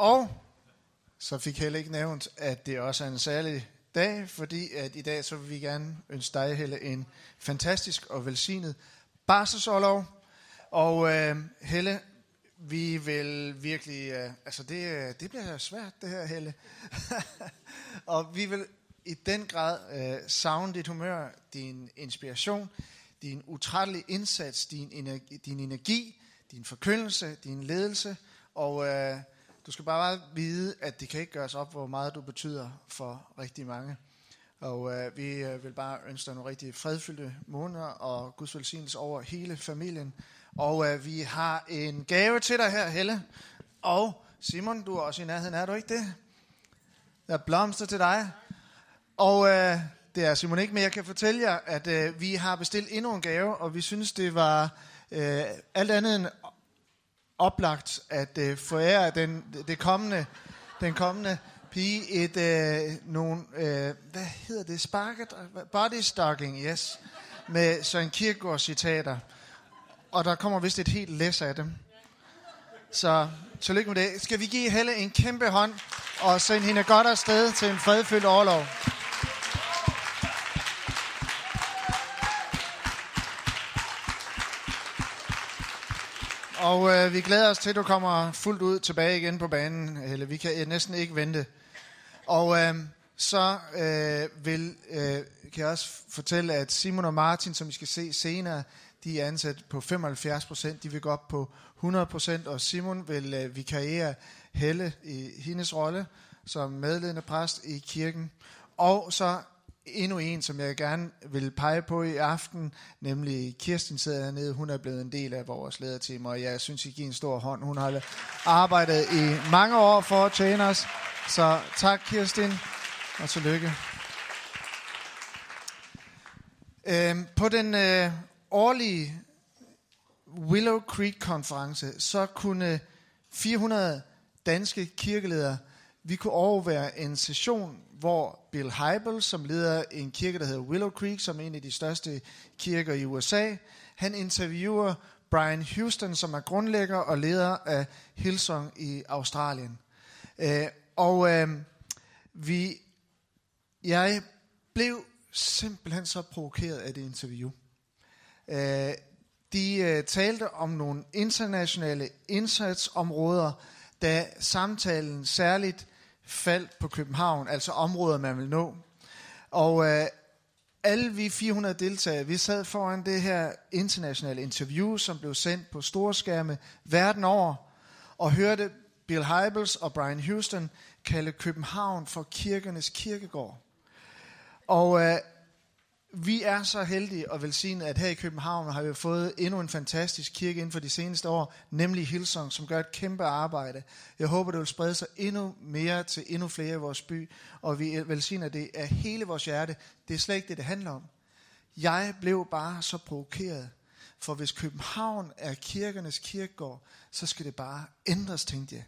Og så fik Helle ikke nævnt, at det også er en særlig dag, fordi at i dag så vil vi gerne ønske dig, Helle, en fantastisk og velsignet barselsårlov. Og øh, Helle, vi vil virkelig, øh, altså det, øh, det bliver svært det her, Helle. og vi vil i den grad øh, savne dit humør, din inspiration, din utrættelige indsats, din energi, din energi, din forkyndelse, din ledelse, og øh, du skal bare vide, at det kan ikke gøres op, hvor meget du betyder for rigtig mange. Og øh, vi øh, vil bare ønske dig nogle rigtig fredfyldte måneder og Guds velsignelse over hele familien. Og øh, vi har en gave til dig her, Helle. Og Simon, du er også i nærheden, er du ikke det? Der er blomster til dig. Og øh, det er Simon ikke, men jeg kan fortælle jer, at øh, vi har bestilt endnu en gave, og vi synes, det var øh, alt andet end oplagt at øh, forære den, det kommende, den kommende pige et, øh, nogle, øh, hvad hedder det, sparket, body stocking, yes, med Søren Kierkegaard citater. Og der kommer vist et helt læs af dem. Så tillykke med det. Skal vi give Helle en kæmpe hånd og sende hende godt afsted til en fredfyldt overlov? Og øh, vi glæder os til, at du kommer fuldt ud tilbage igen på banen, Helle. Vi kan øh, næsten ikke vente. Og øh, så øh, vil, øh, kan jeg også fortælle, at Simon og Martin, som vi skal se senere, de er ansat på 75 procent. De vil gå op på 100 procent, og Simon vil øh, vikariere Helle i hendes rolle som medledende præst i kirken. Og så endnu en, som jeg gerne vil pege på i aften, nemlig Kirsten sidder hernede. Hun er blevet en del af vores lederteam, og jeg synes, I giver en stor hånd. Hun har arbejdet i mange år for at tjene os. Så tak, Kirsten, og tillykke. Øhm, på den øh, årlige Willow Creek-konference, så kunne 400 danske kirkeledere, vi kunne overvære en session, hvor Bill Heibel, som leder en kirke, der hedder Willow Creek, som er en af de største kirker i USA, han interviewer Brian Houston, som er grundlægger og leder af Hillsong i Australien. Øh, og øh, vi, jeg blev simpelthen så provokeret af det interview. Øh, de øh, talte om nogle internationale indsatsområder, da samtalen særligt faldt på København, altså områder, man vil nå. Og øh, alle vi 400 deltagere, vi sad foran det her internationale interview, som blev sendt på storskærme verden over, og hørte Bill Hybels og Brian Houston kalde København for kirkernes kirkegård. Og øh, vi er så heldige og velsignede, at her i København har vi fået endnu en fantastisk kirke inden for de seneste år, nemlig Hillsong, som gør et kæmpe arbejde. Jeg håber, det vil sprede sig endnu mere til endnu flere i vores by, og vi velsigner det af hele vores hjerte. Det er slet ikke det, det handler om. Jeg blev bare så provokeret, for hvis København er kirkernes kirkegård, så skal det bare ændres, tænkte jeg.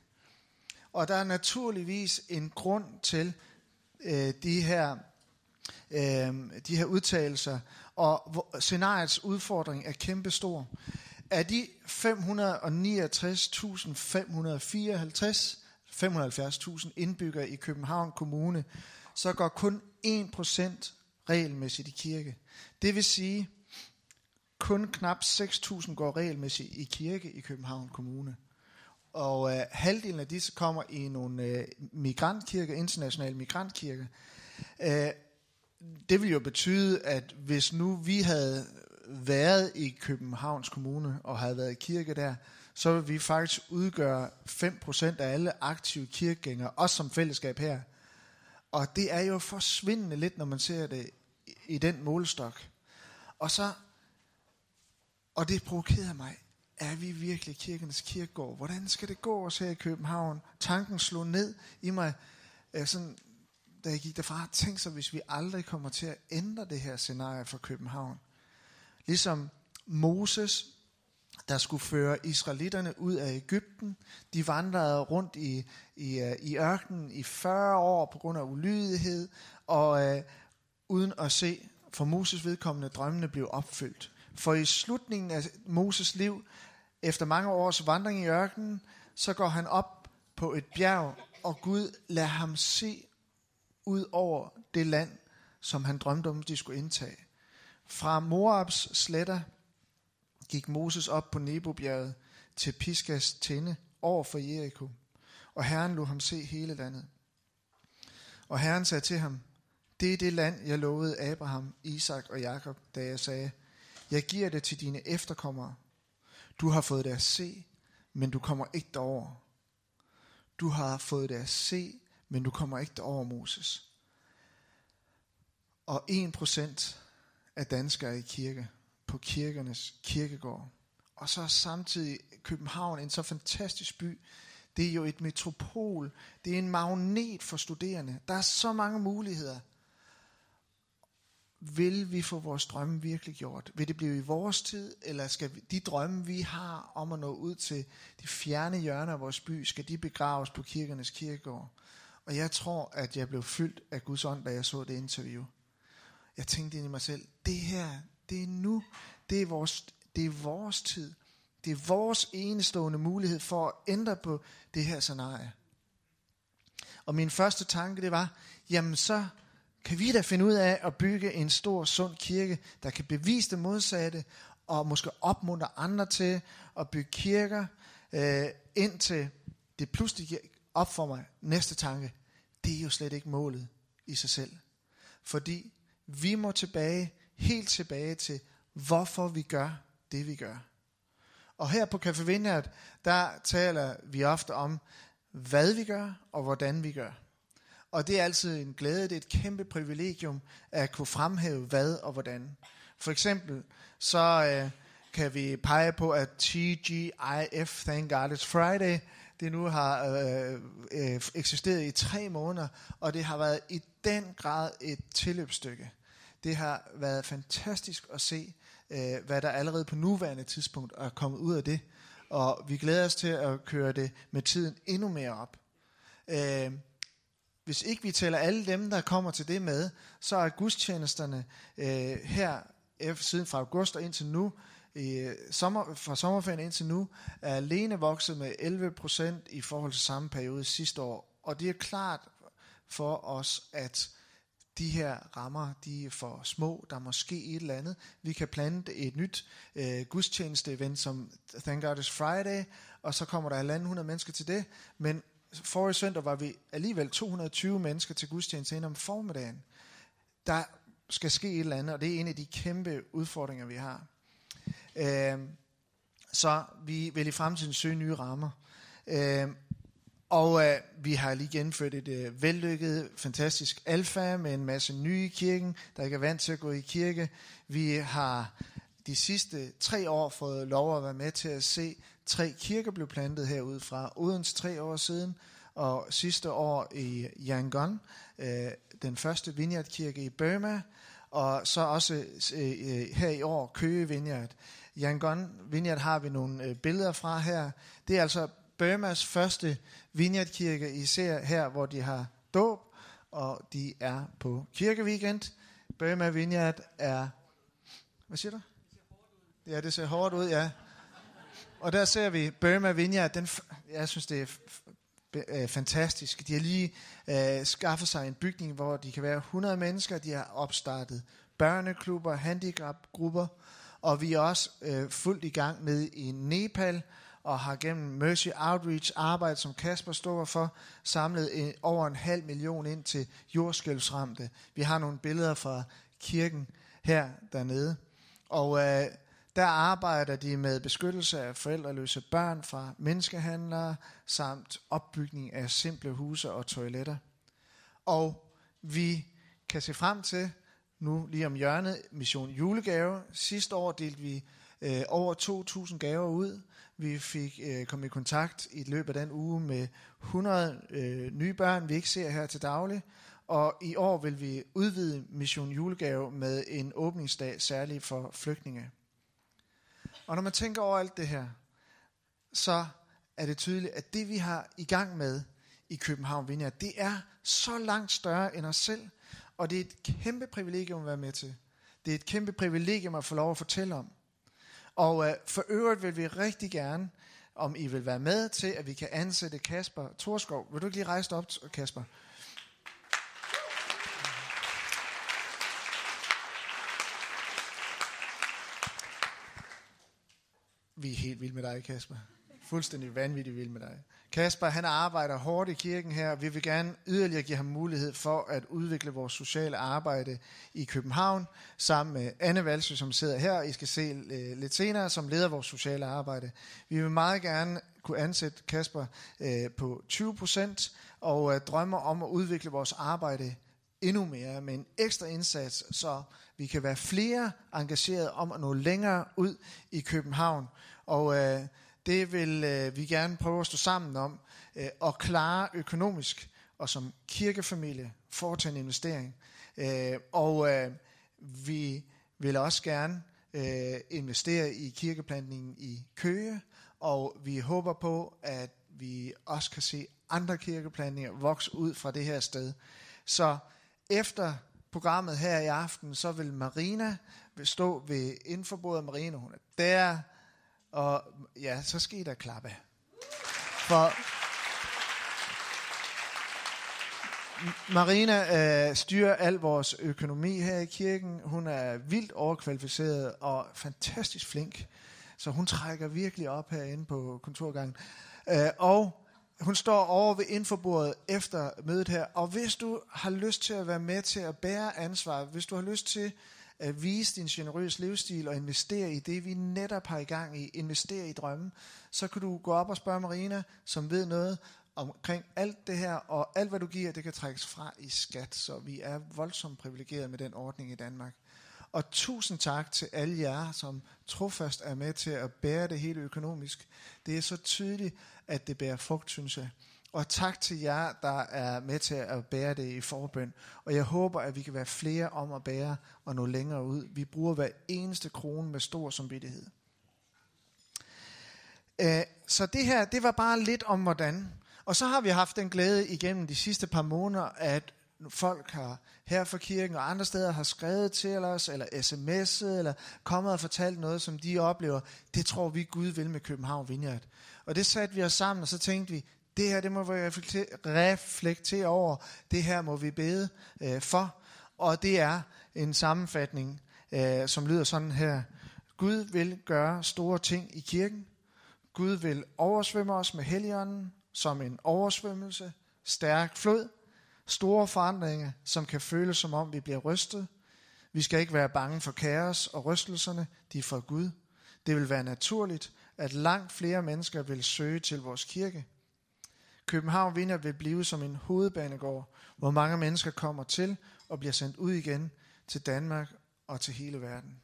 Og der er naturligvis en grund til øh, de her øh, de her udtalelser, og scenariets udfordring er kæmpestor. Af de 569.554, 570.000 indbyggere i København Kommune, så går kun 1% regelmæssigt i kirke. Det vil sige, kun knap 6.000 går regelmæssigt i kirke i København Kommune. Og øh, halvdelen af disse kommer i nogle øh, migrantkirker, internationale migrantkirker. Øh, det vil jo betyde, at hvis nu vi havde været i Københavns Kommune og havde været i kirke der, så vil vi faktisk udgøre 5% af alle aktive kirkegængere, også som fællesskab her. Og det er jo forsvindende lidt, når man ser det i den målestok. Og så, og det provokerer mig, er vi virkelig kirkens kirkegård? Hvordan skal det gå os her i København? Tanken slog ned i mig, øh, sådan da jeg gik derfra, tænk så, hvis vi aldrig kommer til at ændre det her scenarie for København. Ligesom Moses, der skulle føre israelitterne ud af Ægypten. De vandrede rundt i, i, øh, i ørkenen i 40 år på grund af ulydighed, og øh, uden at se, for Moses vedkommende, drømmene blev opfyldt. For i slutningen af Moses liv, efter mange års vandring i ørkenen, så går han op på et bjerg, og Gud lader ham se ud over det land, som han drømte om, de skulle indtage. Fra Moabs sletter gik Moses op på Nebobjerget til Piskas tinde over for Jericho, og Herren lod ham se hele landet. Og Herren sagde til ham, det er det land, jeg lovede Abraham, Isak og Jakob, da jeg sagde, jeg giver det til dine efterkommere. Du har fået det at se, men du kommer ikke derover. Du har fået det at se, men du kommer ikke derover, Moses. Og 1% af danskere i kirke, på kirkernes kirkegård. Og så er samtidig København en så fantastisk by. Det er jo et metropol. Det er en magnet for studerende. Der er så mange muligheder. Vil vi få vores drømme virkelig gjort? Vil det blive i vores tid, eller skal vi, de drømme, vi har om at nå ud til de fjerne hjørner af vores by, skal de begraves på kirkernes kirkegård? Og jeg tror, at jeg blev fyldt af Guds ånd, da jeg så det interview. Jeg tænkte ind i mig selv, det her, det er nu, det er vores, det er vores tid. Det er vores enestående mulighed for at ændre på det her scenarie. Og min første tanke, det var, jamen så kan vi da finde ud af at bygge en stor, sund kirke, der kan bevise det modsatte, og måske opmuntre andre til at bygge kirker, øh, indtil det pludselig op for mig næste tanke. Det er jo slet ikke målet i sig selv. Fordi vi må tilbage, helt tilbage til, hvorfor vi gør det, vi gør. Og her på Café Vineyard, der taler vi ofte om, hvad vi gør og hvordan vi gør. Og det er altid en glæde, det er et kæmpe privilegium at kunne fremhæve hvad og hvordan. For eksempel så øh, kan vi pege på, at TGIF, Thank God It's Friday, det nu har øh, øh, eksisteret i tre måneder, og det har været i den grad et tilløbsstykke. Det har været fantastisk at se, øh, hvad der allerede på nuværende tidspunkt er kommet ud af det, og vi glæder os til at køre det med tiden endnu mere op. Øh, hvis ikke vi tæller alle dem, der kommer til det med, så er gudstjenesterne øh, her siden fra august og indtil nu, i øh, sommer, fra sommerferien indtil nu, er alene vokset med 11% i forhold til samme periode sidste år. Og det er klart for os, at de her rammer, de er for små, der må ske et eller andet. Vi kan plante et nyt øh, gudstjeneste-event som Thank God It's Friday, og så kommer der 100 mennesker til det, men forrige søndag var vi alligevel 220 mennesker til gudstjeneste ind om formiddagen. Der skal ske et eller andet, og det er en af de kæmpe udfordringer, vi har. Øh, så vi vil i fremtiden søge nye rammer. Øh, og øh, vi har lige gennemført et øh, vellykket, fantastisk alfa med en masse nye i kirken, der ikke er vant til at gå i kirke. Vi har de sidste tre år fået lov at være med til at se tre kirker blev plantet herude fra Odens tre år siden, og sidste år i Yangon, øh, den første vineyardkirke i Burma, og så også øh, øh her i år Køge Vineyard. Yangon Vineyard har vi nogle øh, billeder fra her. Det er altså Burmas første vineyardkirke, I ser her, hvor de har dåb, og de er på kirkeweekend. Burma Vineyard er... Hvad siger du? Ja, det ser hårdt ud, ja. Og der ser vi Burma Vineyard. Den, jeg synes, det er øh, fantastisk. De har lige øh, skaffet sig en bygning, hvor de kan være 100 mennesker. De har opstartet børneklubber, handicapgrupper, og vi er også øh, fuldt i gang med i Nepal, og har gennem Mercy Outreach arbejde, som Kasper står for, samlet øh, over en halv million ind til jordskælvsramte. Vi har nogle billeder fra kirken her dernede. Og øh, der arbejder de med beskyttelse af forældreløse børn fra menneskehandlere, samt opbygning af simple huse og toiletter. Og vi kan se frem til, nu lige om hjørnet, mission julegave. Sidste år delte vi øh, over 2.000 gaver ud. Vi fik øh, kom i kontakt i løbet af den uge med 100 øh, nye børn, vi ikke ser her til daglig. Og i år vil vi udvide Mission Julegave med en åbningsdag særligt for flygtninge. Og når man tænker over alt det her, så er det tydeligt, at det vi har i gang med i København Vineyard, det er så langt større end os selv, og det er et kæmpe privilegium at være med til. Det er et kæmpe privilegium at få lov at fortælle om. Og øh, for øvrigt vil vi rigtig gerne om I vil være med til, at vi kan ansætte Kasper Torskov. Vil du ikke lige rejse dig op, Kasper? Vi er helt vilde med dig, Kasper. Fuldstændig vanvittigt vild med dig. Kasper, han arbejder hårdt i kirken her. Vi vil gerne yderligere give ham mulighed for at udvikle vores sociale arbejde i København, sammen med Anne Valsø, som sidder her. I skal se øh, lidt senere, som leder vores sociale arbejde. Vi vil meget gerne kunne ansætte Kasper øh, på 20 procent, og øh, drømmer om at udvikle vores arbejde endnu mere med en ekstra indsats, så vi kan være flere engageret om at nå længere ud i København. Og øh, det vil øh, vi gerne prøve at stå sammen om øh, og klare økonomisk og som kirkefamilie foretage en investering. Øh, og øh, vi vil også gerne øh, investere i kirkeplantningen i Køge, og vi håber på, at vi også kan se andre kirkeplantninger vokse ud fra det her sted. Så efter programmet her i aften, så vil Marina stå ved indforbordet Marina, hun er der, og ja, så skal I da klappe. For Marina øh, styrer al vores økonomi her i kirken. Hun er vildt overkvalificeret og fantastisk flink. Så hun trækker virkelig op herinde på kontorgangen. Øh, og hun står over ved infobordet efter mødet her. Og hvis du har lyst til at være med til at bære ansvar, hvis du har lyst til at vise din generøs livsstil og investere i det, vi netop har i gang i, investere i drømmen, så kan du gå op og spørge Marina, som ved noget omkring alt det her, og alt hvad du giver, det kan trækkes fra i skat, så vi er voldsomt privilegeret med den ordning i Danmark. Og tusind tak til alle jer, som trofast er med til at bære det hele økonomisk. Det er så tydeligt, at det bærer frugt, synes jeg. Og tak til jer, der er med til at bære det i forbøn. Og jeg håber, at vi kan være flere om at bære og nå længere ud. Vi bruger hver eneste krone med stor samvittighed. Øh, så det her, det var bare lidt om hvordan. Og så har vi haft den glæde igennem de sidste par måneder, at folk har her fra kirken og andre steder har skrevet til os, eller sms'et, eller kommet og fortalt noget, som de oplever. Det tror vi Gud vil med København Vineyard. Og det satte vi os sammen, og så tænkte vi, det her, det må vi reflektere over. Det her må vi bede øh, for. Og det er en sammenfatning, øh, som lyder sådan her. Gud vil gøre store ting i kirken. Gud vil oversvømme os med helligånden som en oversvømmelse, stærk flod, store forandringer, som kan føles som om vi bliver rystet. Vi skal ikke være bange for kaos og rystelserne, de er fra Gud. Det vil være naturligt, at langt flere mennesker vil søge til vores kirke. København vinder vil blive som en hovedbanegård, hvor mange mennesker kommer til og bliver sendt ud igen til Danmark og til hele verden.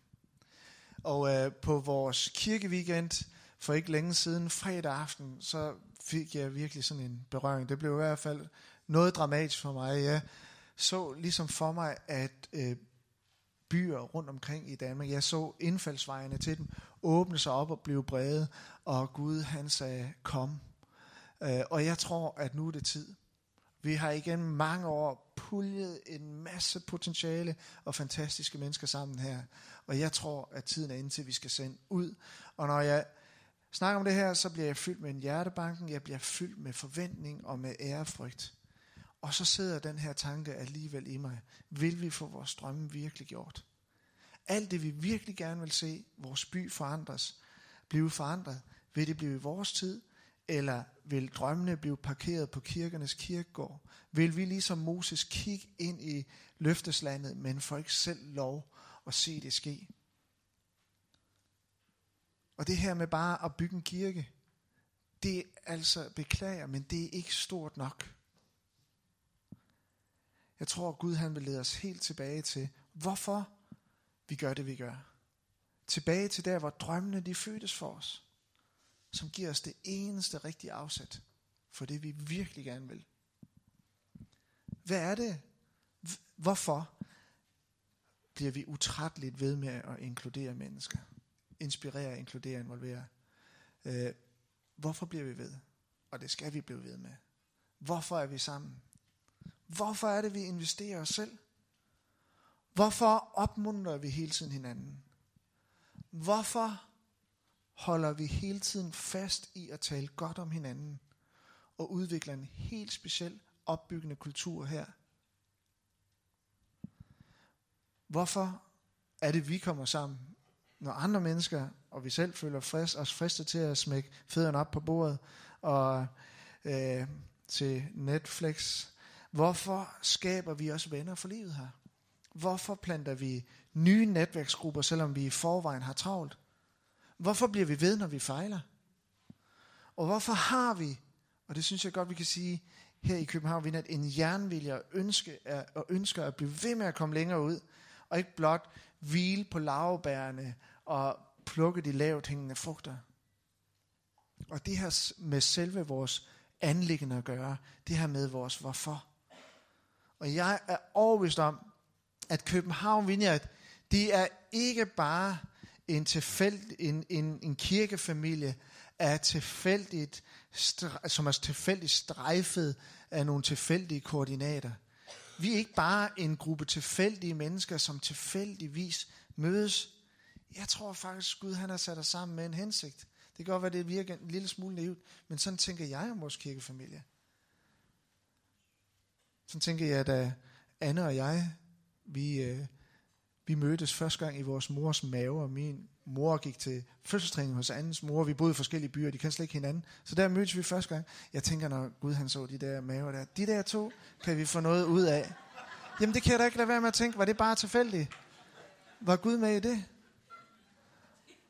Og øh, på vores kirkeweekend for ikke længe siden, fredag aften, så fik jeg virkelig sådan en berøring. Det blev i hvert fald noget dramatisk for mig. Jeg så ligesom for mig, at øh, byer rundt omkring i Danmark, jeg så indfaldsvejene til dem åbne sig op og blive brede, og Gud han sagde, kom. Øh, og jeg tror, at nu er det tid. Vi har igen mange år puljet en masse potentiale og fantastiske mennesker sammen her. Og jeg tror, at tiden er inde til, at vi skal sende ud. Og når jeg snakker om det her, så bliver jeg fyldt med en hjertebanken, jeg bliver fyldt med forventning og med ærefrygt. Og så sidder den her tanke alligevel i mig. Vil vi få vores drømme virkelig gjort? Alt det vi virkelig gerne vil se, vores by forandres, blive forandret, vil det blive i vores tid, eller vil drømmene blive parkeret på kirkernes kirkegård? Vil vi ligesom Moses kigge ind i løfteslandet, men for ikke selv lov at se det ske? Og det her med bare at bygge en kirke, det er altså, beklager, men det er ikke stort nok. Jeg tror, Gud han vil lede os helt tilbage til, hvorfor vi gør det, vi gør. Tilbage til der, hvor drømmene de fødtes for os. Som giver os det eneste rigtige afsæt for det, vi virkelig gerne vil. Hvad er det? Hvorfor bliver vi utrætteligt ved med at inkludere mennesker? inspirere, inkludere, involvere. Øh, hvorfor bliver vi ved? Og det skal vi blive ved med. Hvorfor er vi sammen? Hvorfor er det, vi investerer os selv? Hvorfor opmuntrer vi hele tiden hinanden? Hvorfor holder vi hele tiden fast i at tale godt om hinanden og udvikler en helt speciel opbyggende kultur her. Hvorfor er det, vi kommer sammen, når andre mennesker, og vi selv føler frist, os fristet til at smække fødderne op på bordet, og øh, til Netflix. Hvorfor skaber vi også venner for livet her? Hvorfor planter vi nye netværksgrupper, selvom vi i forvejen har travlt? Hvorfor bliver vi ved, når vi fejler? Og hvorfor har vi, og det synes jeg godt, vi kan sige her i København, vi en jernvilje og ønske, og ønsker at blive ved med at komme længere ud, og ikke blot hvile på lavbærene og plukke de lavt hængende frugter. Og det her med selve vores anlæggende at gøre, det her med vores hvorfor. Og jeg er overbevist om, at København Vineyard, det er ikke bare en, tilfæld, en, en, en kirkefamilie er tilfældigt, som er tilfældigt strejfet af nogle tilfældige koordinater. Vi er ikke bare en gruppe tilfældige mennesker, som tilfældigvis mødes. Jeg tror faktisk, Gud han har sat os sammen med en hensigt. Det kan godt være, det virker en lille smule naivt, men sådan tænker jeg om vores kirkefamilie. Sådan tænker jeg, da Anne og jeg, vi, øh, vi mødtes første gang i vores mors mave, og min mor gik til fødselstræning hos andens mor. Vi boede i forskellige byer, de kan slet ikke hinanden. Så der mødtes vi første gang. Jeg tænker, når Gud han så de der maver der, de der to kan vi få noget ud af. Jamen det kan jeg da ikke lade være med at tænke, var det bare tilfældigt? Var Gud med i det?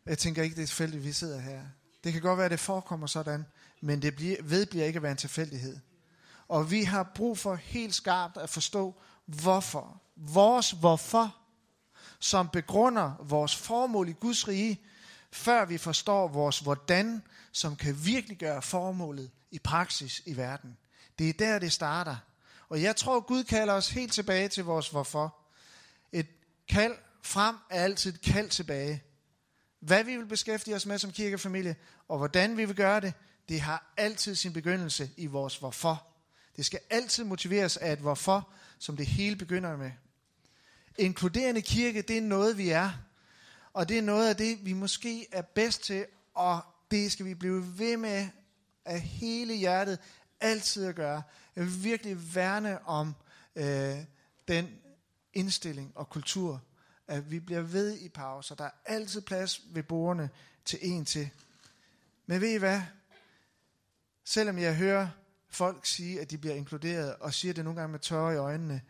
Jeg tænker ikke, det er tilfældigt, vi sidder her. Det kan godt være, at det forekommer sådan, men det bliver, vedbliver ikke at være en tilfældighed. Og vi har brug for helt skarpt at forstå, hvorfor. Vores hvorfor, som begrunder vores formål i Guds rige, før vi forstår vores hvordan, som kan virkelig gøre formålet i praksis i verden. Det er der, det starter. Og jeg tror, Gud kalder os helt tilbage til vores hvorfor. Et kald frem er altid et kald tilbage. Hvad vi vil beskæftige os med som kirkefamilie, og hvordan vi vil gøre det, det har altid sin begyndelse i vores hvorfor. Det skal altid motiveres af et hvorfor, som det hele begynder med. Inkluderende kirke, det er noget, vi er. Og det er noget af det, vi måske er bedst til, og det skal vi blive ved med af hele hjertet altid at gøre. Jeg vil virkelig værne om øh, den indstilling og kultur, at vi bliver ved i pauser. Der er altid plads ved bordene til en til. Men ved I hvad? Selvom jeg hører folk sige, at de bliver inkluderet, og siger det nogle gange med tørre i øjnene,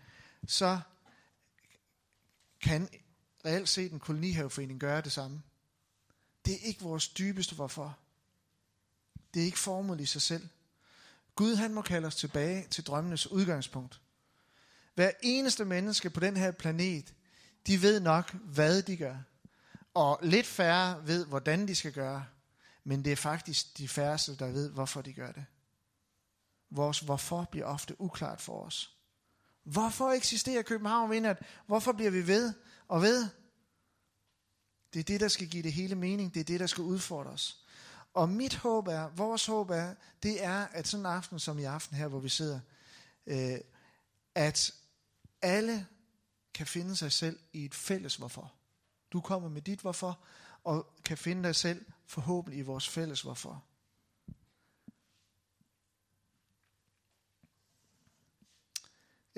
så kan reelt set en kolonihaveforening gøre det samme. Det er ikke vores dybeste hvorfor. Det er ikke formålet i sig selv. Gud han må kalde os tilbage til drømmenes udgangspunkt. Hver eneste menneske på den her planet, de ved nok, hvad de gør. Og lidt færre ved, hvordan de skal gøre. Men det er faktisk de færreste, der ved, hvorfor de gør det. Vores hvorfor bliver ofte uklart for os. Hvorfor eksisterer København Vindert? Hvorfor bliver vi ved og ved? Det er det, der skal give det hele mening. Det er det, der skal udfordre os. Og mit håb er, vores håb er, det er, at sådan en aften som i aften her, hvor vi sidder, øh, at alle kan finde sig selv i et fælles hvorfor. Du kommer med dit hvorfor, og kan finde dig selv forhåbentlig i vores fælles hvorfor.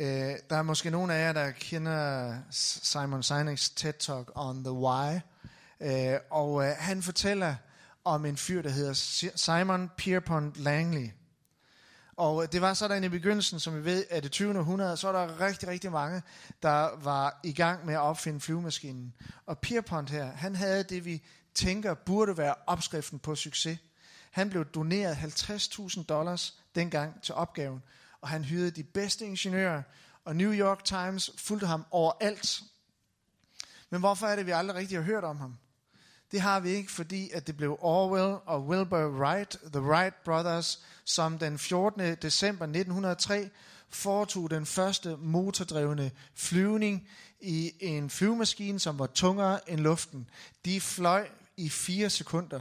Øh, der er måske nogle af jer, der kender Simon Sinek's TED Talk on the Why. Øh, og øh, han fortæller om en fyr, der hedder Simon Pierpont Langley. Og øh, det var sådan i begyndelsen, som vi ved, at det 20. århundrede, så var der rigtig, rigtig mange, der var i gang med at opfinde flyvemaskinen. Og Pierpont her, han havde det, vi tænker burde være opskriften på succes. Han blev doneret 50.000 dollars dengang til opgaven, og han hyrede de bedste ingeniører, og New York Times fulgte ham overalt. Men hvorfor er det, vi aldrig rigtig har hørt om ham? Det har vi ikke, fordi at det blev Orwell og Wilbur Wright, The Wright Brothers, som den 14. december 1903 foretog den første motordrevne flyvning i en flyvemaskine, som var tungere end luften. De fløj i fire sekunder.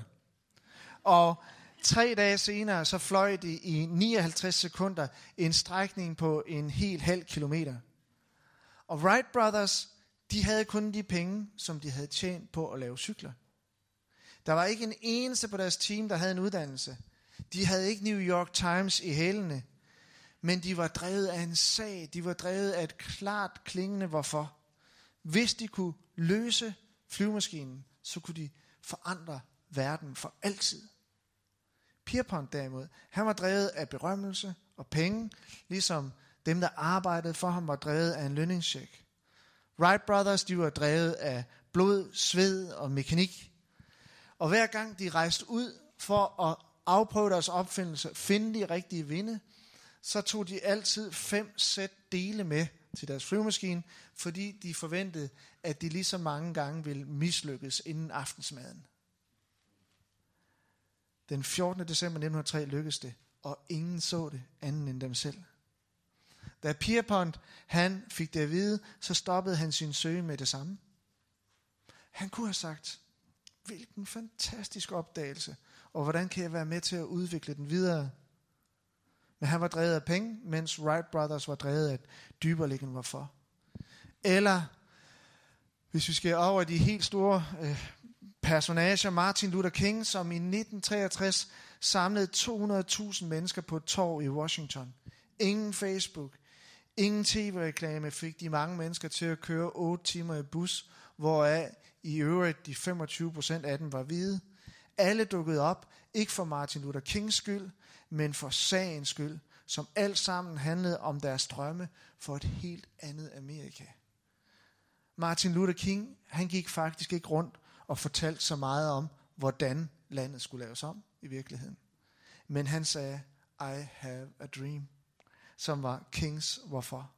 Og tre dage senere, så fløj de i 59 sekunder en strækning på en hel halv kilometer. Og Wright Brothers, de havde kun de penge, som de havde tjent på at lave cykler. Der var ikke en eneste på deres team, der havde en uddannelse. De havde ikke New York Times i hælene. Men de var drevet af en sag. De var drevet af et klart klingende hvorfor. Hvis de kunne løse flyvemaskinen, så kunne de forandre verden for altid. Pierpont derimod, han var drevet af berømmelse og penge, ligesom dem, der arbejdede for ham, var drevet af en lønningscheck. Wright Brothers, de var drevet af blod, sved og mekanik. Og hver gang de rejste ud for at afprøve deres opfindelse, finde de rigtige vinde, så tog de altid fem sæt dele med til deres flyvemaskine, fordi de forventede, at de lige så mange gange ville mislykkes inden aftensmaden. Den 14. december 1903 lykkedes det, og ingen så det anden end dem selv. Da Pierpont han fik det at vide, så stoppede han sin søge med det samme. Han kunne have sagt, hvilken fantastisk opdagelse, og hvordan kan jeg være med til at udvikle den videre? Men han var drevet af penge, mens Wright Brothers var drevet af dyberliggende hvorfor. Eller, hvis vi skal over de helt store øh, personager, Martin Luther King, som i 1963 samlede 200.000 mennesker på et torv i Washington. Ingen Facebook, ingen tv-reklame fik de mange mennesker til at køre 8 timer i bus, hvoraf i øvrigt de 25 procent af dem var hvide. Alle dukkede op, ikke for Martin Luther Kings skyld, men for sagens skyld, som alt sammen handlede om deres drømme for et helt andet Amerika. Martin Luther King, han gik faktisk ikke rundt og fortalt så meget om, hvordan landet skulle laves om i virkeligheden. Men han sagde, I have a dream, som var Kings hvorfor.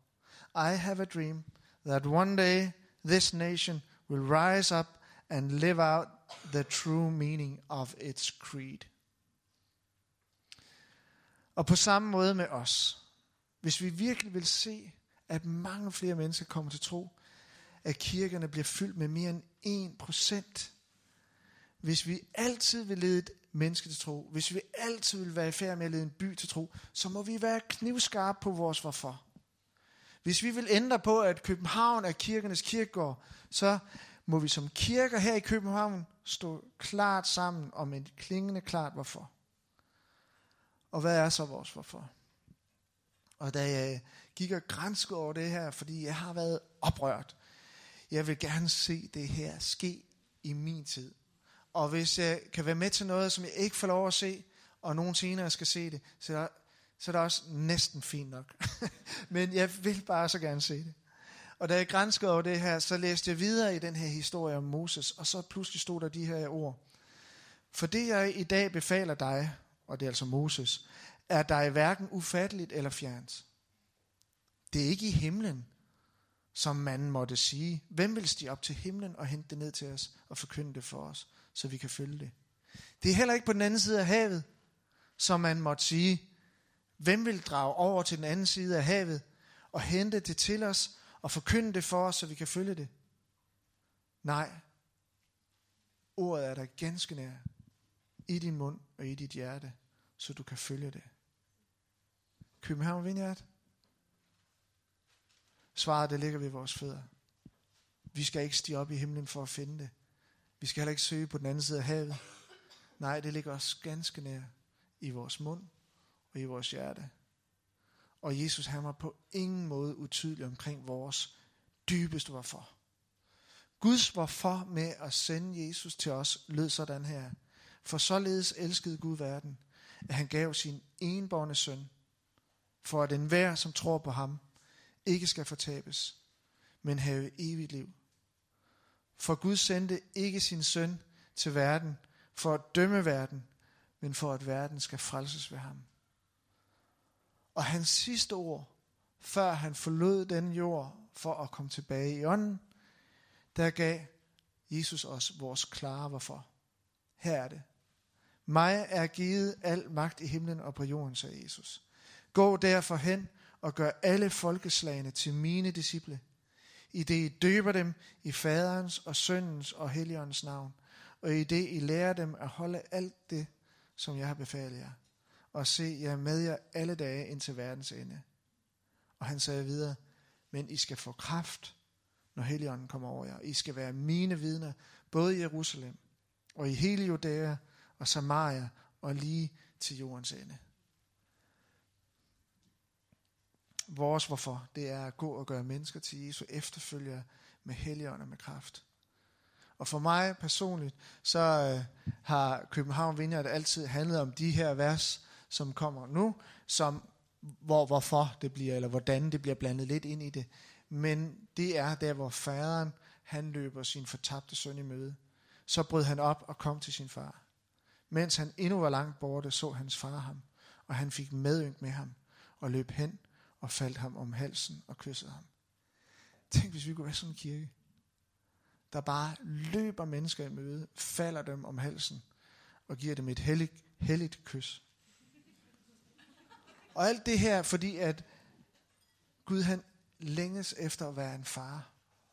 I have a dream that one day this nation will rise up and live out the true meaning of its creed. Og på samme måde med os. Hvis vi virkelig vil se, at mange flere mennesker kommer til tro, at kirkerne bliver fyldt med mere end 1 procent. Hvis vi altid vil lede et menneske til tro, hvis vi altid vil være i færd med at lede en by til tro, så må vi være knivskarpe på vores hvorfor. Hvis vi vil ændre på, at København er kirkernes kirkegård, så må vi som kirker her i København stå klart sammen om et klingende klart hvorfor. Og hvad er så vores hvorfor? Og da jeg gik og grænskede over det her, fordi jeg har været oprørt, jeg vil gerne se det her ske i min tid. Og hvis jeg kan være med til noget, som jeg ikke får lov at se, og nogen senere skal se det, så er der, så er det også næsten fint nok. Men jeg vil bare så gerne se det. Og da jeg grænskede over det her, så læste jeg videre i den her historie om Moses, og så pludselig stod der de her ord. For det jeg i dag befaler dig, og det er altså Moses, er dig hverken ufatteligt eller fjernt. Det er ikke i himlen, som man måtte sige. Hvem vil stige op til himlen og hente det ned til os og forkynde det for os, så vi kan følge det? Det er heller ikke på den anden side af havet, som man måtte sige. Hvem vil drage over til den anden side af havet og hente det til os og forkynde det for os, så vi kan følge det? Nej. Ordet er der ganske nær i din mund og i dit hjerte, så du kan følge det. København Vineyard. Svaret, det ligger ved vores fødder. Vi skal ikke stige op i himlen for at finde det. Vi skal heller ikke søge på den anden side af havet. Nej, det ligger os ganske nær i vores mund og i vores hjerte. Og Jesus han var på ingen måde utydelig omkring vores dybeste hvorfor. Guds hvorfor med at sende Jesus til os lød sådan her. For således elskede Gud verden, at han gav sin enborne søn, for at enhver, som tror på ham, ikke skal fortabes, men have evigt liv. For Gud sendte ikke sin søn til verden for at dømme verden, men for at verden skal frelses ved ham. Og hans sidste ord, før han forlod den jord for at komme tilbage i ånden, der gav Jesus os vores klare hvorfor. Her er det. Mig er givet al magt i himlen og på jorden, sagde Jesus. Gå derfor hen og gør alle folkeslagene til mine disciple, i det I døber dem i faderens og søndens og helligåndens navn, og i det I lærer dem at holde alt det, som jeg har befalet jer, og se, jeg er med jer alle dage indtil verdens ende. Og han sagde videre, men I skal få kraft, når Helligånden kommer over jer. I skal være mine vidner, både i Jerusalem og i hele Judæa og Samaria og lige til jordens ende. Vores hvorfor, det er at gå og gøre mennesker til Jesu efterfølger med helligånd og med kraft. Og for mig personligt, så øh, har København Vineyard altid handlet om de her vers, som kommer nu, som hvor hvorfor det bliver, eller hvordan det bliver blandet lidt ind i det. Men det er der, hvor faderen, han løber sin fortabte søn i møde. Så brød han op og kom til sin far. Mens han endnu var langt borte, så hans far ham, og han fik medynk med ham, og løb hen og faldt ham om halsen og kyssede ham. Tænk, hvis vi kunne være sådan en kirke, der bare løber mennesker i møde, falder dem om halsen, og giver dem et helligt, helligt kys. Og alt det her, fordi at Gud han længes efter at være en far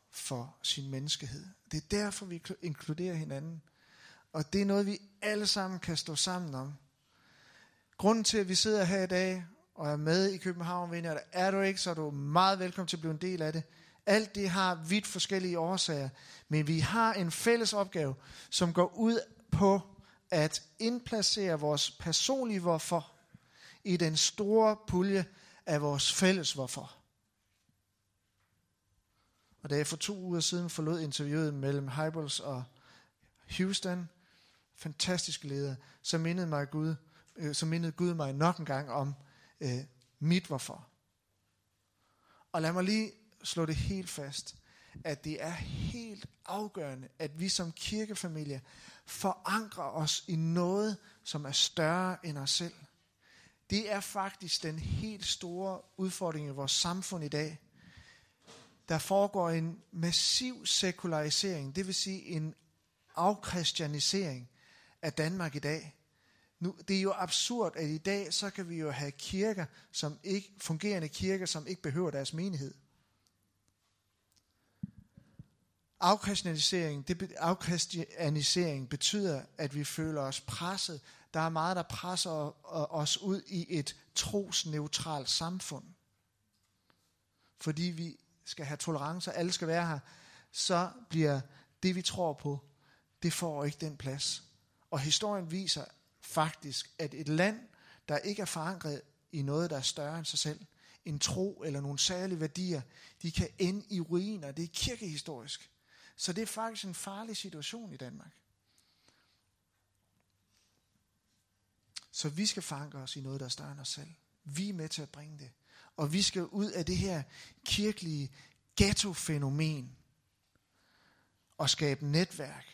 for sin menneskehed. Det er derfor, vi inkluderer hinanden. Og det er noget, vi alle sammen kan stå sammen om. Grunden til, at vi sidder her i dag og er med i København Vinder, er du ikke, så er du meget velkommen til at blive en del af det. Alt det har vidt forskellige årsager, men vi har en fælles opgave, som går ud på at indplacere vores personlige hvorfor i den store pulje af vores fælles hvorfor. Og da jeg for to uger siden forlod interviewet mellem Hybels og Houston, fantastiske leder, så mindede, mig Gud, øh, så mindede Gud mig nok en gang om øh, mit hvorfor. Og lad mig lige slå det helt fast, at det er helt afgørende, at vi som kirkefamilie forankrer os i noget, som er større end os selv. Det er faktisk den helt store udfordring i vores samfund i dag. Der foregår en massiv sekularisering, det vil sige en afkristianisering af Danmark i dag. Nu, det er jo absurd, at i dag, så kan vi jo have kirker, som ikke, fungerende kirker, som ikke behøver deres menighed. Afkristianisering, det, afkristianisering betyder, at vi føler os presset. Der er meget, der presser os ud i et trosneutralt samfund. Fordi vi skal have tolerance, og alle skal være her, så bliver det, vi tror på, det får ikke den plads. Og historien viser faktisk, at et land, der ikke er forankret i noget, der er større end sig selv, en tro eller nogle særlige værdier, de kan ende i ruiner. Det er kirkehistorisk. Så det er faktisk en farlig situation i Danmark. Så vi skal forankre os i noget, der er større end os selv. Vi er med til at bringe det. Og vi skal ud af det her kirkelige ghetto-fænomen og skabe netværk.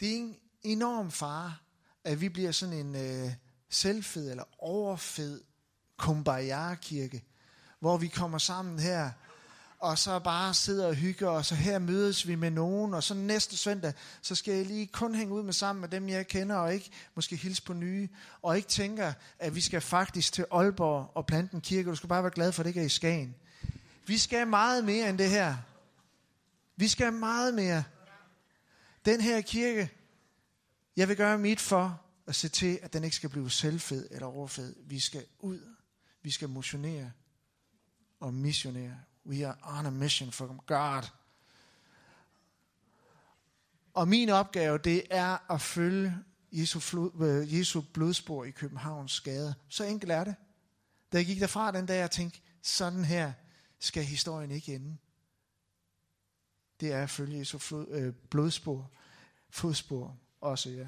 Det er en enorm fare, at vi bliver sådan en øh, selvfed eller overfed kumbaya-kirke, hvor vi kommer sammen her og så bare sidder og hygger, og så her mødes vi med nogen, og så næste søndag, så skal jeg lige kun hænge ud med sammen med dem, jeg kender, og ikke måske hilse på nye, og ikke tænker, at vi skal faktisk til Aalborg og plante en kirke, du skal bare være glad for, at det ikke er i Skagen. Vi skal meget mere end det her. Vi skal meget mere. Den her kirke, jeg vil gøre mit for at se til, at den ikke skal blive selvfed eller overfed. Vi skal ud. Vi skal motionere og missionere. We are on a mission from God. Og min opgave, det er at følge Jesu, flod, øh, Jesu blodspor i Københavns gader. Så enkelt er det. Da jeg gik derfra den dag, jeg tænkte, sådan her skal historien ikke ende. Det er at følge Jesu flod, øh, blodspor, fodspor også, ja.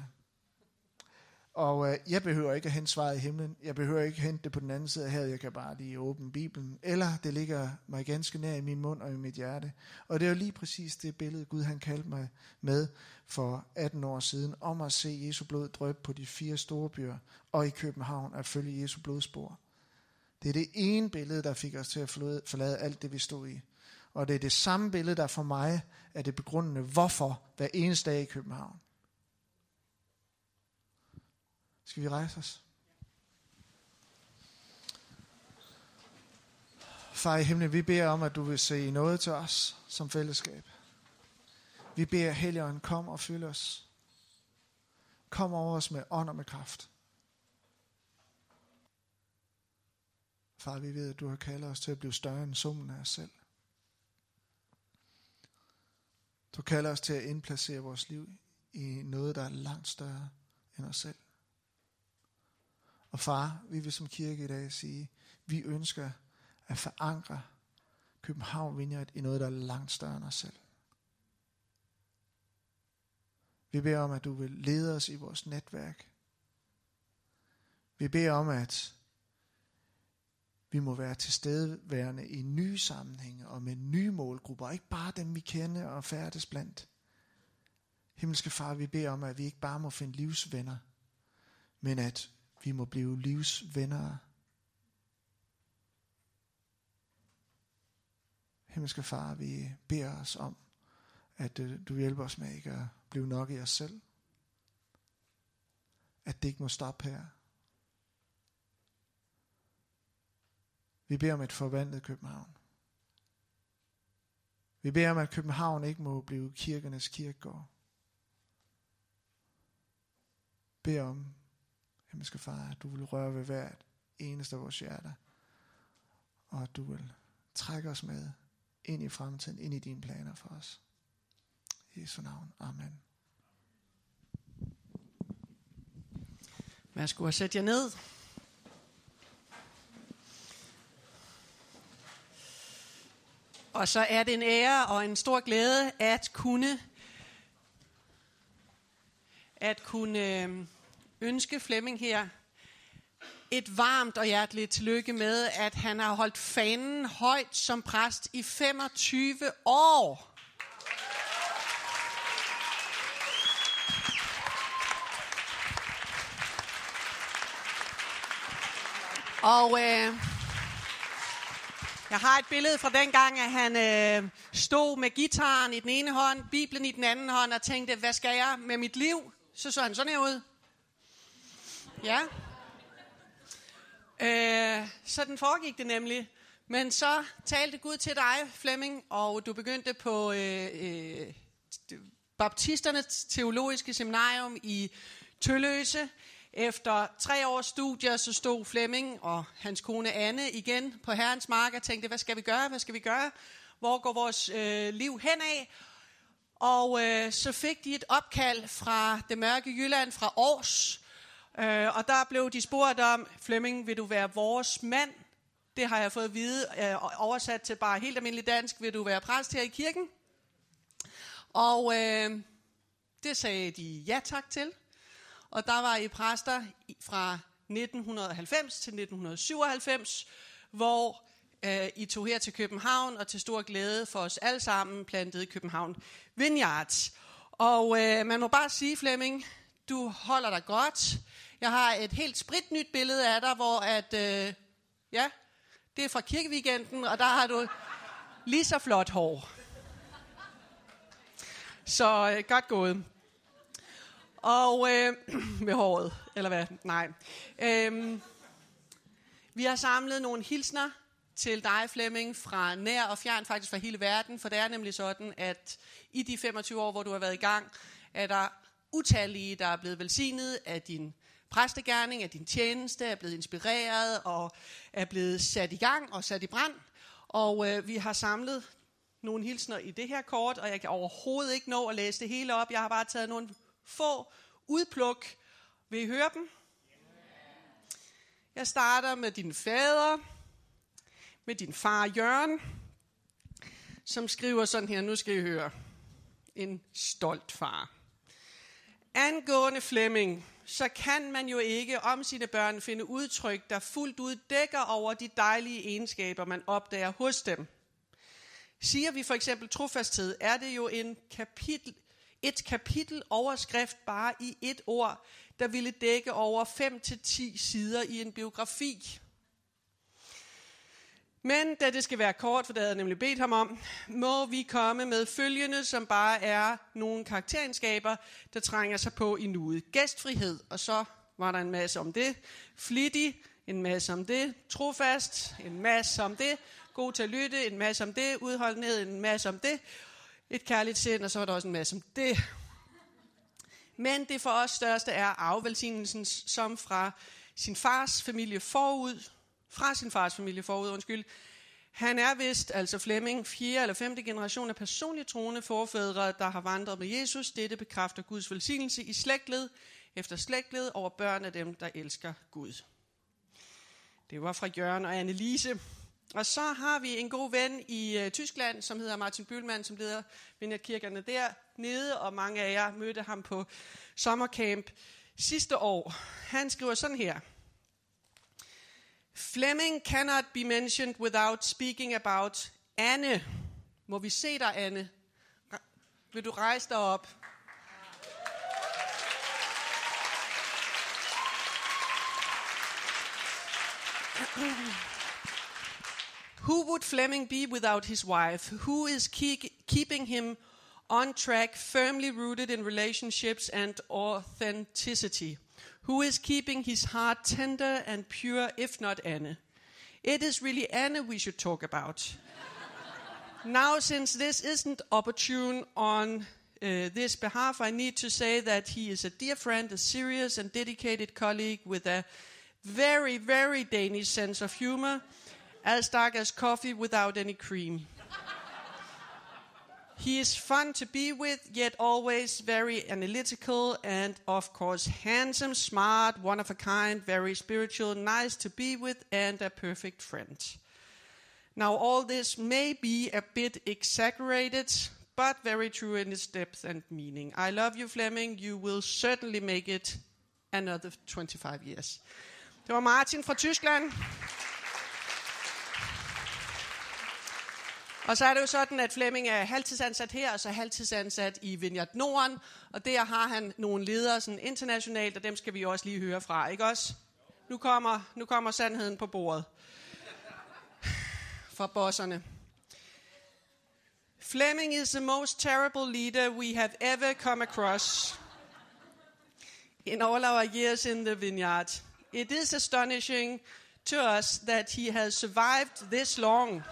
Og øh, jeg behøver ikke at hente svaret i himlen. Jeg behøver ikke at hente det på den anden side af havet. Jeg kan bare lige åbne Bibelen. Eller det ligger mig ganske nær i min mund og i mit hjerte. Og det er jo lige præcis det billede, Gud han kaldte mig med for 18 år siden, om at se Jesu blod drøbe på de fire store byer og i København at følge Jesu blodspor. Det er det ene billede, der fik os til at forlade alt det, vi stod i. Og det er det samme billede, der for mig er det begrundende, hvorfor hver eneste dag i København. Skal vi rejse os? Far i himlen, vi beder om, at du vil se noget til os som fællesskab. Vi beder, Helligånden, kom og fyld os. Kom over os med ånd og med kraft. Far, vi ved, at du har kaldet os til at blive større end summen af os selv. Du kalder os til at indplacere vores liv i noget, der er langt større end os selv. Og far, vi vil som kirke i dag sige, vi ønsker at forankre København Vineyard i noget, der er langt større end os selv. Vi beder om, at du vil lede os i vores netværk. Vi beder om, at vi må være tilstedeværende i nye sammenhænge og med nye målgrupper, ikke bare dem, vi kender og færdes blandt. Himmelske Far, vi beder om, at vi ikke bare må finde livsvenner, men at vi må blive livsvenner. Himmelske Far, vi beder os om, at øh, du hjælper os med ikke at blive nok i os selv. At det ikke må stoppe her. Vi beder om et forvandlet København. Vi beder om, at København ikke må blive kirkernes kirkegård. Bed om, himmelske far, at du vil røre ved hvert eneste af vores hjerter, og at du vil trække os med ind i fremtiden, ind i dine planer for os. I Jesu navn. Amen. Værsgo at sætte jer ned. Og så er det en ære og en stor glæde at kunne at kunne øh, ønske Flemming her et varmt og hjerteligt tillykke med, at han har holdt fanen højt som præst i 25 år. Og øh, jeg har et billede fra den gang, at han øh, stod med gitaren i den ene hånd, Bibelen i den anden hånd, og tænkte, hvad skal jeg med mit liv? Så så han sådan her ud. Ja. Øh, sådan foregik det nemlig. Men så talte Gud til dig, Flemming, og du begyndte på øh, øh, Baptisternes Teologiske Seminarium i Tølløse. Efter tre års studier, så stod Flemming og hans kone Anne igen på Herrens Mark og tænkte, hvad skal vi gøre, hvad skal vi gøre? Hvor går vores øh, liv henad? Og øh, så fik de et opkald fra det mørke Jylland, fra Års. Øh, og der blev de spurgt om, Flemming, vil du være vores mand? Det har jeg fået at vide, øh, oversat til bare helt almindelig dansk, vil du være præst her i kirken? Og øh, det sagde de ja tak til. Og der var I præster fra 1990 til 1997, hvor øh, I tog her til København, og til stor glæde for os alle sammen plantede København Vineyards. Og øh, man må bare sige, Flemming, du holder dig godt. Jeg har et helt spritnyt billede af dig, hvor at, øh, ja, det er fra kirkeweekenden, og der har du lige så flot hår. Så øh, godt gået. Og øh, med håret, eller hvad? Nej. Øh, vi har samlet nogle hilsner til dig, Flemming, fra nær og fjern, faktisk fra hele verden, for det er nemlig sådan, at i de 25 år, hvor du har været i gang, er der utallige, der er blevet velsignet af din præstegærning, af din tjeneste, er blevet inspireret og er blevet sat i gang og sat i brand. Og øh, vi har samlet nogle hilsner i det her kort, og jeg kan overhovedet ikke nå at læse det hele op. Jeg har bare taget nogle få udpluk. Vil I høre dem? Jeg starter med din fader, med din far Jørgen, som skriver sådan her, nu skal I høre. En stolt far. Angående Flemming, så kan man jo ikke om sine børn finde udtryk, der fuldt ud dækker over de dejlige egenskaber, man opdager hos dem. Siger vi for eksempel trofasthed, er det jo en kapitel, et kapitel overskrift bare i et ord, der ville dække over 5-10 sider i en biografi. Men da det skal være kort, for det havde jeg nemlig bedt ham om, må vi komme med følgende, som bare er nogle karakterenskaber, der trænger sig på i nuet. Gæstfrihed, og så var der en masse om det. Flittig, en masse om det. Trofast, en masse om det. God til at lytte, en masse om det. Udholdenhed, en masse om det. Et kærligt sind, og så var der også en masse om det. Men det for os største er afvelsignelsen, som fra sin fars familie forud fra sin fars familie forud, undskyld, Han er vist, altså Flemming, fjerde eller femte generation af personligt troende forfædre, der har vandret med Jesus. Dette bekræfter Guds velsignelse i slægtled efter slægtled over børn af dem, der elsker Gud. Det var fra Jørgen og Annelise. Og så har vi en god ven i øh, Tyskland, som hedder Martin Bylmann, som leder vineyardkirkerne der nede, og mange af jer mødte ham på sommercamp sidste år. Han skriver sådan her. Fleming cannot be mentioned without speaking about Anne. Må vi se dig, Anne? Vil du rejse dig op? Who would Fleming be without his wife? Who is keep, keeping him on track, firmly rooted in relationships and authenticity? Who is keeping his heart tender and pure, if not Anne? It is really Anne we should talk about. now, since this isn't opportune on uh, this behalf, I need to say that he is a dear friend, a serious and dedicated colleague with a very, very Danish sense of humor as dark as coffee without any cream. He is fun to be with, yet always very analytical and, of course, handsome, smart, one of a kind, very spiritual, nice to be with, and a perfect friend. Now, all this may be a bit exaggerated, but very true in its depth and meaning. I love you, Fleming. You will certainly make it another 25 years. Det var Martin fra Tyskland. Og så er det jo sådan, at Flemming er halvtidsansat her, og så halvtidsansat i Vineyard Norden. Og der har han nogle ledere sådan internationalt, og dem skal vi også lige høre fra, ikke også? Nu kommer, nu kommer sandheden på bordet. Fra bosserne. Fleming is the most terrible leader we have ever come across in all our years in the vineyard. It is astonishing to us that he has survived this long.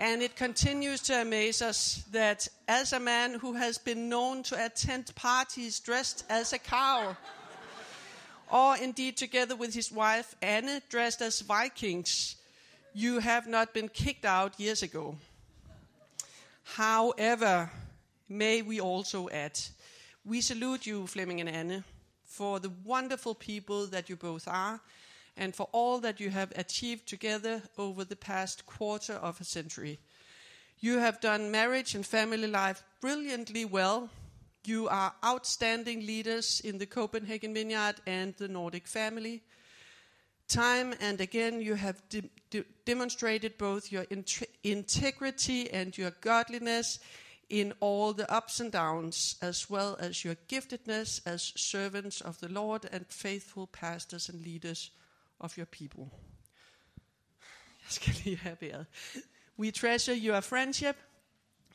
And it continues to amaze us that as a man who has been known to attend parties dressed as a cow, or indeed together with his wife Anne dressed as Vikings, you have not been kicked out years ago. However, may we also add, we salute you, Fleming and Anne, for the wonderful people that you both are and for all that you have achieved together over the past quarter of a century. You have done marriage and family life brilliantly well. You are outstanding leaders in the Copenhagen Vineyard and the Nordic family. Time and again, you have de- de- demonstrated both your int- integrity and your godliness in all the ups and downs, as well as your giftedness as servants of the Lord and faithful pastors and leaders of your people. Jeg skal lige have været. We treasure your friendship.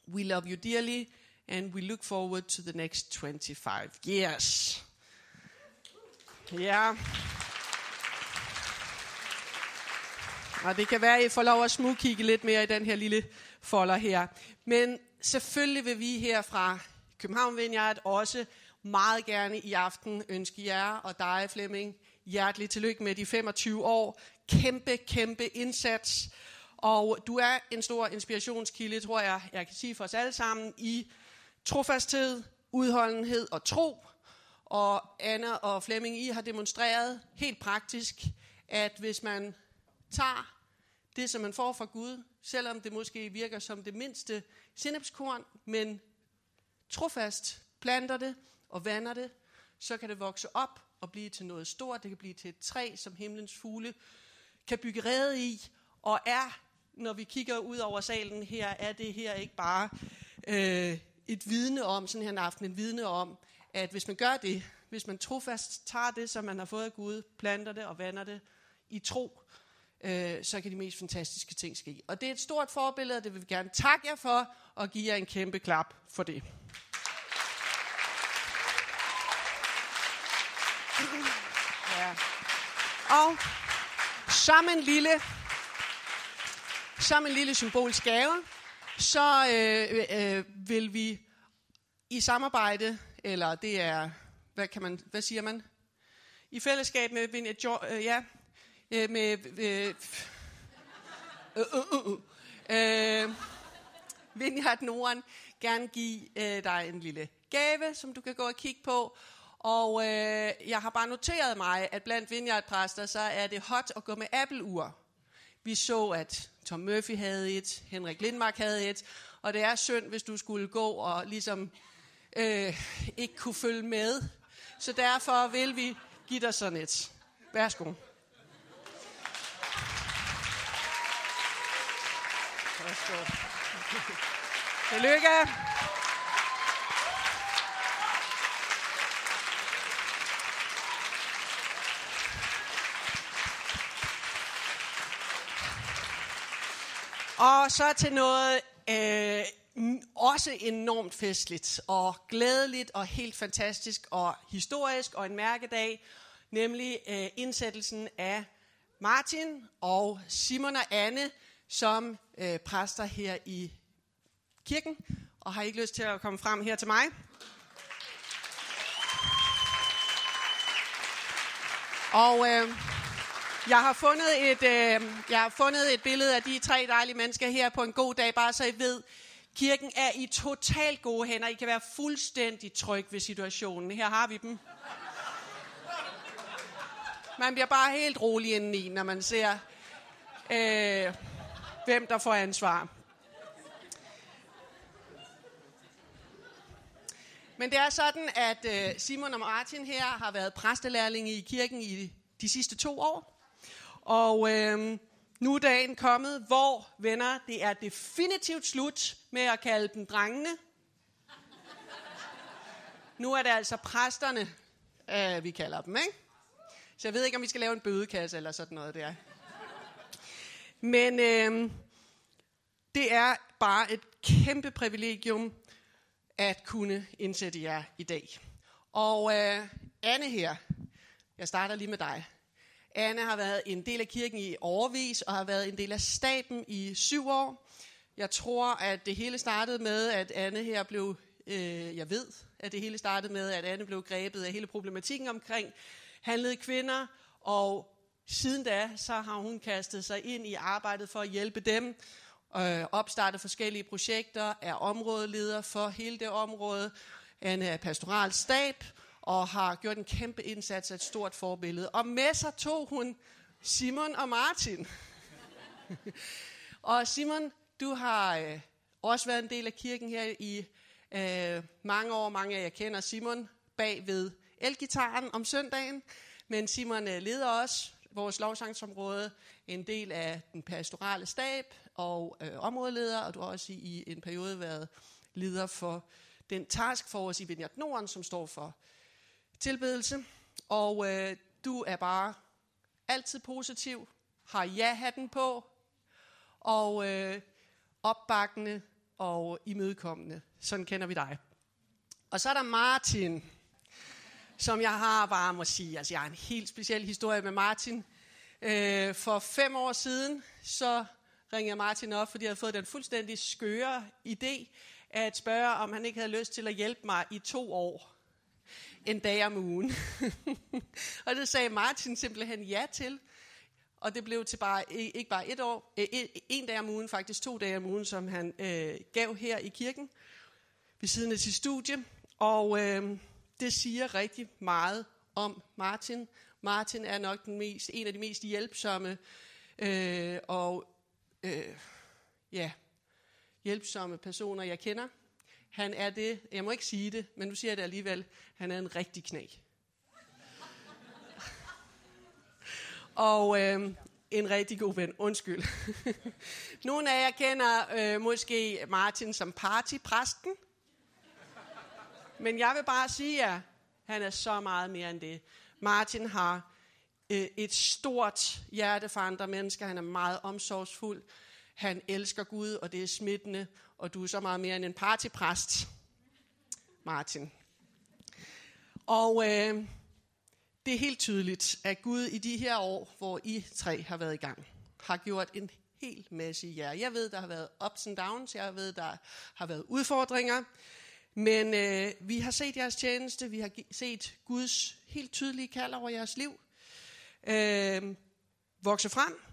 We love you dearly. And we look forward to the next 25 years. Ja. Og det kan være, at I får lov at smugkigge lidt mere i den her lille folder her. Men selvfølgelig vil vi her fra København Vineyard også meget gerne i aften ønske jer og dig, Flemming, hjertelig tillykke med de 25 år. Kæmpe, kæmpe indsats. Og du er en stor inspirationskilde, tror jeg, jeg kan sige for os alle sammen, i trofasthed, udholdenhed og tro. Og Anna og Flemming, I har demonstreret helt praktisk, at hvis man tager det, som man får fra Gud, selvom det måske virker som det mindste sinapskorn, men trofast planter det og vander det, så kan det vokse op og blive til noget stort. Det kan blive til et træ, som himlens fugle kan bygge rede i, og er, når vi kigger ud over salen her, er det her ikke bare øh, et vidne om, sådan her en aften, en vidne om, at hvis man gør det, hvis man trofast tager det, som man har fået af Gud, planter det og vander det i tro, øh, så kan de mest fantastiske ting ske. Og det er et stort forbillede, og det vil vi gerne takke jer for, og give jer en kæmpe klap for det. Ja. Og som en lille, som en lille symbolsk gave, så øh, øh, vil vi i samarbejde, eller det er, hvad kan man, hvad siger man? I fællesskab med, øh, ja, øh, med, øh, øh, øh, øh. øh, øh Vineyard Norden gerne give øh, dig en lille gave, som du kan gå og kigge på. Og øh, jeg har bare noteret mig, at blandt vineyardpræster, så er det hot at gå med Apple-ur. Vi så, at Tom Murphy havde et, Henrik Lindmark havde et, og det er synd, hvis du skulle gå og ligesom øh, ikke kunne følge med. Så derfor vil vi give dig sådan et. Værsgo. Værsgo. Tillykke. Og så til noget øh, også enormt festligt og glædeligt og helt fantastisk og historisk og en mærkedag, nemlig øh, indsættelsen af Martin og Simon og Anne som øh, præster her i kirken. Og har I ikke lyst til at komme frem her til mig? Og øh, jeg har fundet et, øh, jeg har fundet et billede af de tre dejlige mennesker her på en god dag, bare så I ved, kirken er i totalt gode hænder. I kan være fuldstændig tryg ved situationen. Her har vi dem. Man bliver bare helt rolig indeni, når man ser, øh, hvem der får ansvar. Men det er sådan, at øh, Simon og Martin her har været præstelærlinge i kirken i de sidste to år. Og øh, nu er dagen kommet, hvor, venner, det er definitivt slut med at kalde dem drengene. Nu er det altså præsterne, øh, vi kalder dem, ikke? Så jeg ved ikke, om vi skal lave en bødekasse eller sådan noget der. Men øh, det er bare et kæmpe privilegium at kunne indsætte jer i dag. Og øh, Anne her, jeg starter lige med dig. Anne har været en del af kirken i overvis og har været en del af staben i syv år. Jeg tror, at det hele startede med, at Anne her blev, øh, jeg ved, at det hele startede med, at Anne blev grebet af hele problematikken omkring handlede kvinder, og siden da, så har hun kastet sig ind i arbejdet for at hjælpe dem, øh, opstartet forskellige projekter, er områdeleder for hele det område. Anne er pastoralstab, og har gjort en kæmpe indsats af et stort forbillede. Og med sig tog hun Simon og Martin. og Simon, du har øh, også været en del af kirken her i øh, mange år. Mange af jer kender Simon bag ved elgitaren om søndagen. Men Simon øh, leder også vores lovsangsområde, en del af den pastorale stab og øh, områdeleder, og du har også i, i en periode været leder for den taskforce i Vignard Norden, som står for tilbedelse. Og øh, du er bare altid positiv, har ja-hatten på, og øh, opbakkende og imødekommende. Sådan kender vi dig. Og så er der Martin, som jeg har bare må sige, altså jeg har en helt speciel historie med Martin. Øh, for fem år siden, så ringede Martin op, fordi jeg havde fået den fuldstændig skøre idé at spørge, om han ikke havde lyst til at hjælpe mig i to år en dag om ugen. og det sagde Martin simpelthen ja til. Og det blev til bare, ikke bare et år, e, en dag om ugen, faktisk to dage om ugen, som han øh, gav her i kirken, ved siden af sit studie. Og øh, det siger rigtig meget om Martin. Martin er nok den mest, en af de mest hjælpsomme øh, og øh, ja, hjælpsomme personer, jeg kender. Han er det, jeg må ikke sige det, men nu siger jeg det alligevel, han er en rigtig knæ. Og øh, en rigtig god ven, undskyld. Nogle af jer kender øh, måske Martin som partypræsten. Men jeg vil bare sige jer, han er så meget mere end det. Martin har øh, et stort hjerte for andre mennesker. Han er meget omsorgsfuld. Han elsker Gud, og det er smittende og du er så meget mere end en partypræst, Martin. Og øh, det er helt tydeligt, at Gud i de her år, hvor I tre har været i gang, har gjort en hel masse i jer. Jeg ved, der har været ups and downs, jeg ved, der har været udfordringer, men øh, vi har set jeres tjeneste, vi har set Guds helt tydelige kald over jeres liv øh, vokse frem,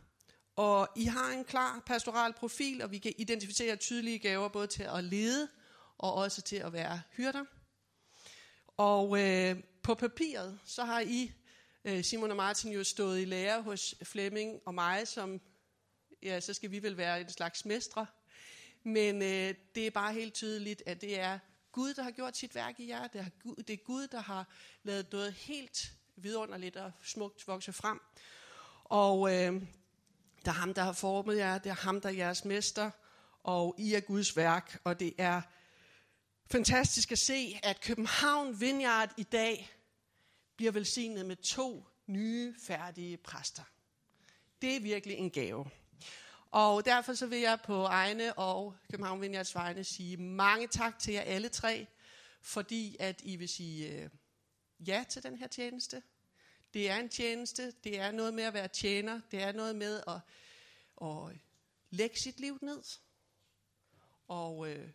og I har en klar pastoral profil, og vi kan identificere tydelige gaver både til at lede og også til at være hyrder. Og øh, på papiret, så har I, øh, Simon og Martin, jo stået i lære hos Flemming og mig, som, ja, så skal vi vel være en slags mestre. Men øh, det er bare helt tydeligt, at det er Gud, der har gjort sit værk i jer. Det er Gud, det er Gud der har lavet noget helt vidunderligt og smukt vokse frem. Og øh, det er ham, der har formet jer. Det er ham, der er jeres mester. Og I er Guds værk. Og det er fantastisk at se, at København Vineyard i dag bliver velsignet med to nye, færdige præster. Det er virkelig en gave. Og derfor så vil jeg på egne og København Vineyards vegne sige mange tak til jer alle tre, fordi at I vil sige øh, ja til den her tjeneste. Det er en tjeneste, det er noget med at være tjener, det er noget med at, at lægge sit liv ned. Og øh,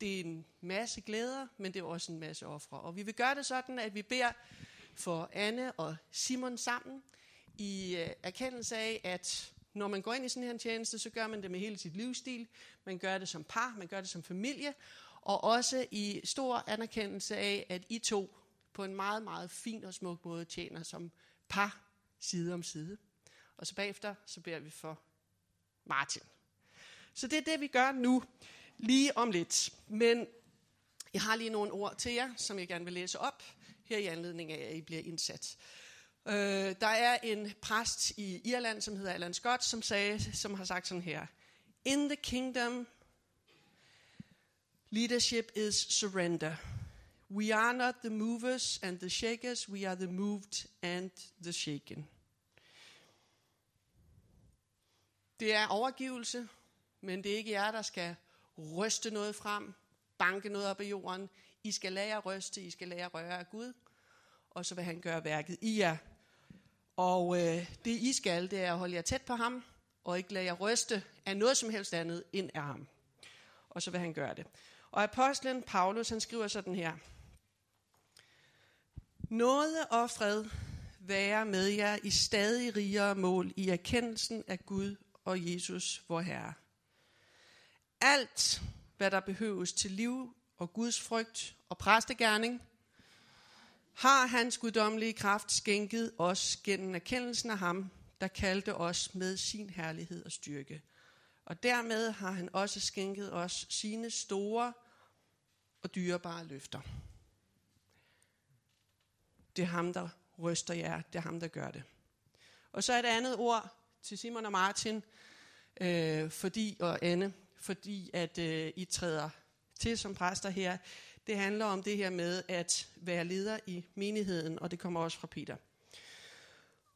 det er en masse glæder, men det er også en masse ofre. Og vi vil gøre det sådan, at vi beder for Anne og Simon sammen i øh, erkendelse af, at når man går ind i sådan her en tjeneste, så gør man det med hele sit livsstil. Man gør det som par, man gør det som familie, og også i stor anerkendelse af, at I to på en meget, meget fin og smuk måde tjener som par side om side. Og så bagefter, så beder vi for Martin. Så det er det, vi gør nu, lige om lidt. Men jeg har lige nogle ord til jer, som jeg gerne vil læse op, her i anledning af, at I bliver indsat. Øh, der er en præst i Irland, som hedder Alan Scott, som, sagde, som har sagt sådan her. In the kingdom, leadership is surrender. We are not the movers and the shakers, we are the moved and the shaken. Det er overgivelse, men det er ikke jer, der skal ryste noget frem, banke noget op i jorden. I skal lære at ryste, I skal lære at røre af Gud, og så vil han gøre værket i jer. Og øh, det I skal, det er at holde jer tæt på ham, og ikke lade jer ryste af noget som helst andet end af ham. Og så vil han gøre det. Og apostlen Paulus, han skriver sådan her. Nåde og fred være med jer i stadig rigere mål i erkendelsen af Gud og Jesus, vor Herre. Alt, hvad der behøves til liv og Guds frygt og præstegærning, har hans guddommelige kraft skænket os gennem erkendelsen af ham, der kaldte os med sin herlighed og styrke. Og dermed har han også skænket os sine store og dyrebare løfter. Det er ham, der ryster jer. Det er ham, der gør det. Og så et andet ord til Simon og Martin, øh, fordi, og Anne, fordi at øh, I træder til som præster her. Det handler om det her med at være leder i menigheden, og det kommer også fra Peter.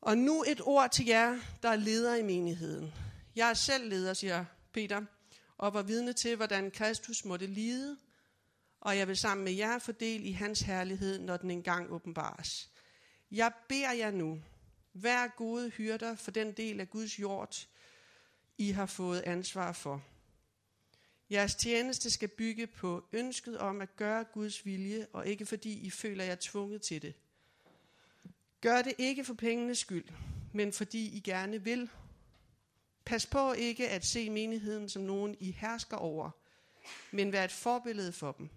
Og nu et ord til jer, der er leder i menigheden. Jeg er selv leder, siger Peter, og var vidne til, hvordan Kristus måtte lide, og jeg vil sammen med jer fordele i hans herlighed, når den engang åbenbares. Jeg beder jer nu, vær gode hyrder for den del af Guds jord, I har fået ansvar for. Jeres tjeneste skal bygge på ønsket om at gøre Guds vilje, og ikke fordi I føler jer tvunget til det. Gør det ikke for pengenes skyld, men fordi I gerne vil. Pas på ikke at se menigheden som nogen I hersker over, men vær et forbillede for dem.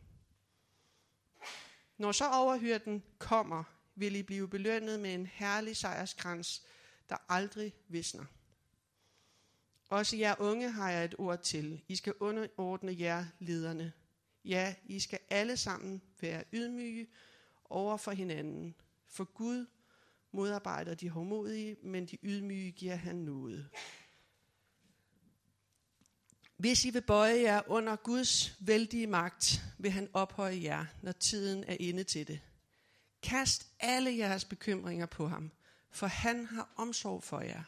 Når så overhyrden kommer, vil I blive belønnet med en herlig sejrskrans, der aldrig visner. Også jer unge har jeg et ord til. I skal underordne jer lederne. Ja, I skal alle sammen være ydmyge over for hinanden. For Gud modarbejder de hårdmodige, men de ydmyge giver han noget. Hvis I vil bøje jer under Guds vældige magt, vil han ophøje jer, når tiden er inde til det. Kast alle jeres bekymringer på ham, for han har omsorg for jer.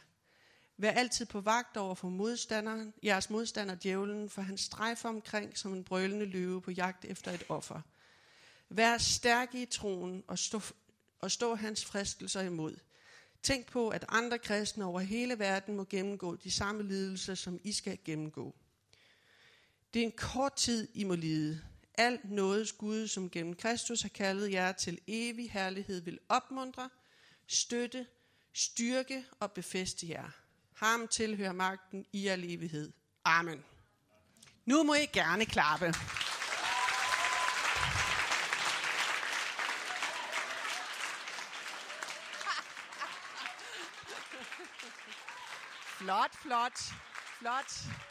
Vær altid på vagt over for modstanderen, jeres modstander djævlen, for han strejfer omkring som en brølende løve på jagt efter et offer. Vær stærk i troen og stå, og stå hans fristelser imod. Tænk på, at andre kristne over hele verden må gennemgå de samme lidelser, som I skal gennemgå. Det er en kort tid, I må lide. Alt nådes Gud, som gennem Kristus har kaldet jer til evig herlighed, vil opmuntre, støtte, styrke og befeste jer. Ham tilhører magten i al evighed. Amen. Nu må I gerne klappe. Flot, flot, flot.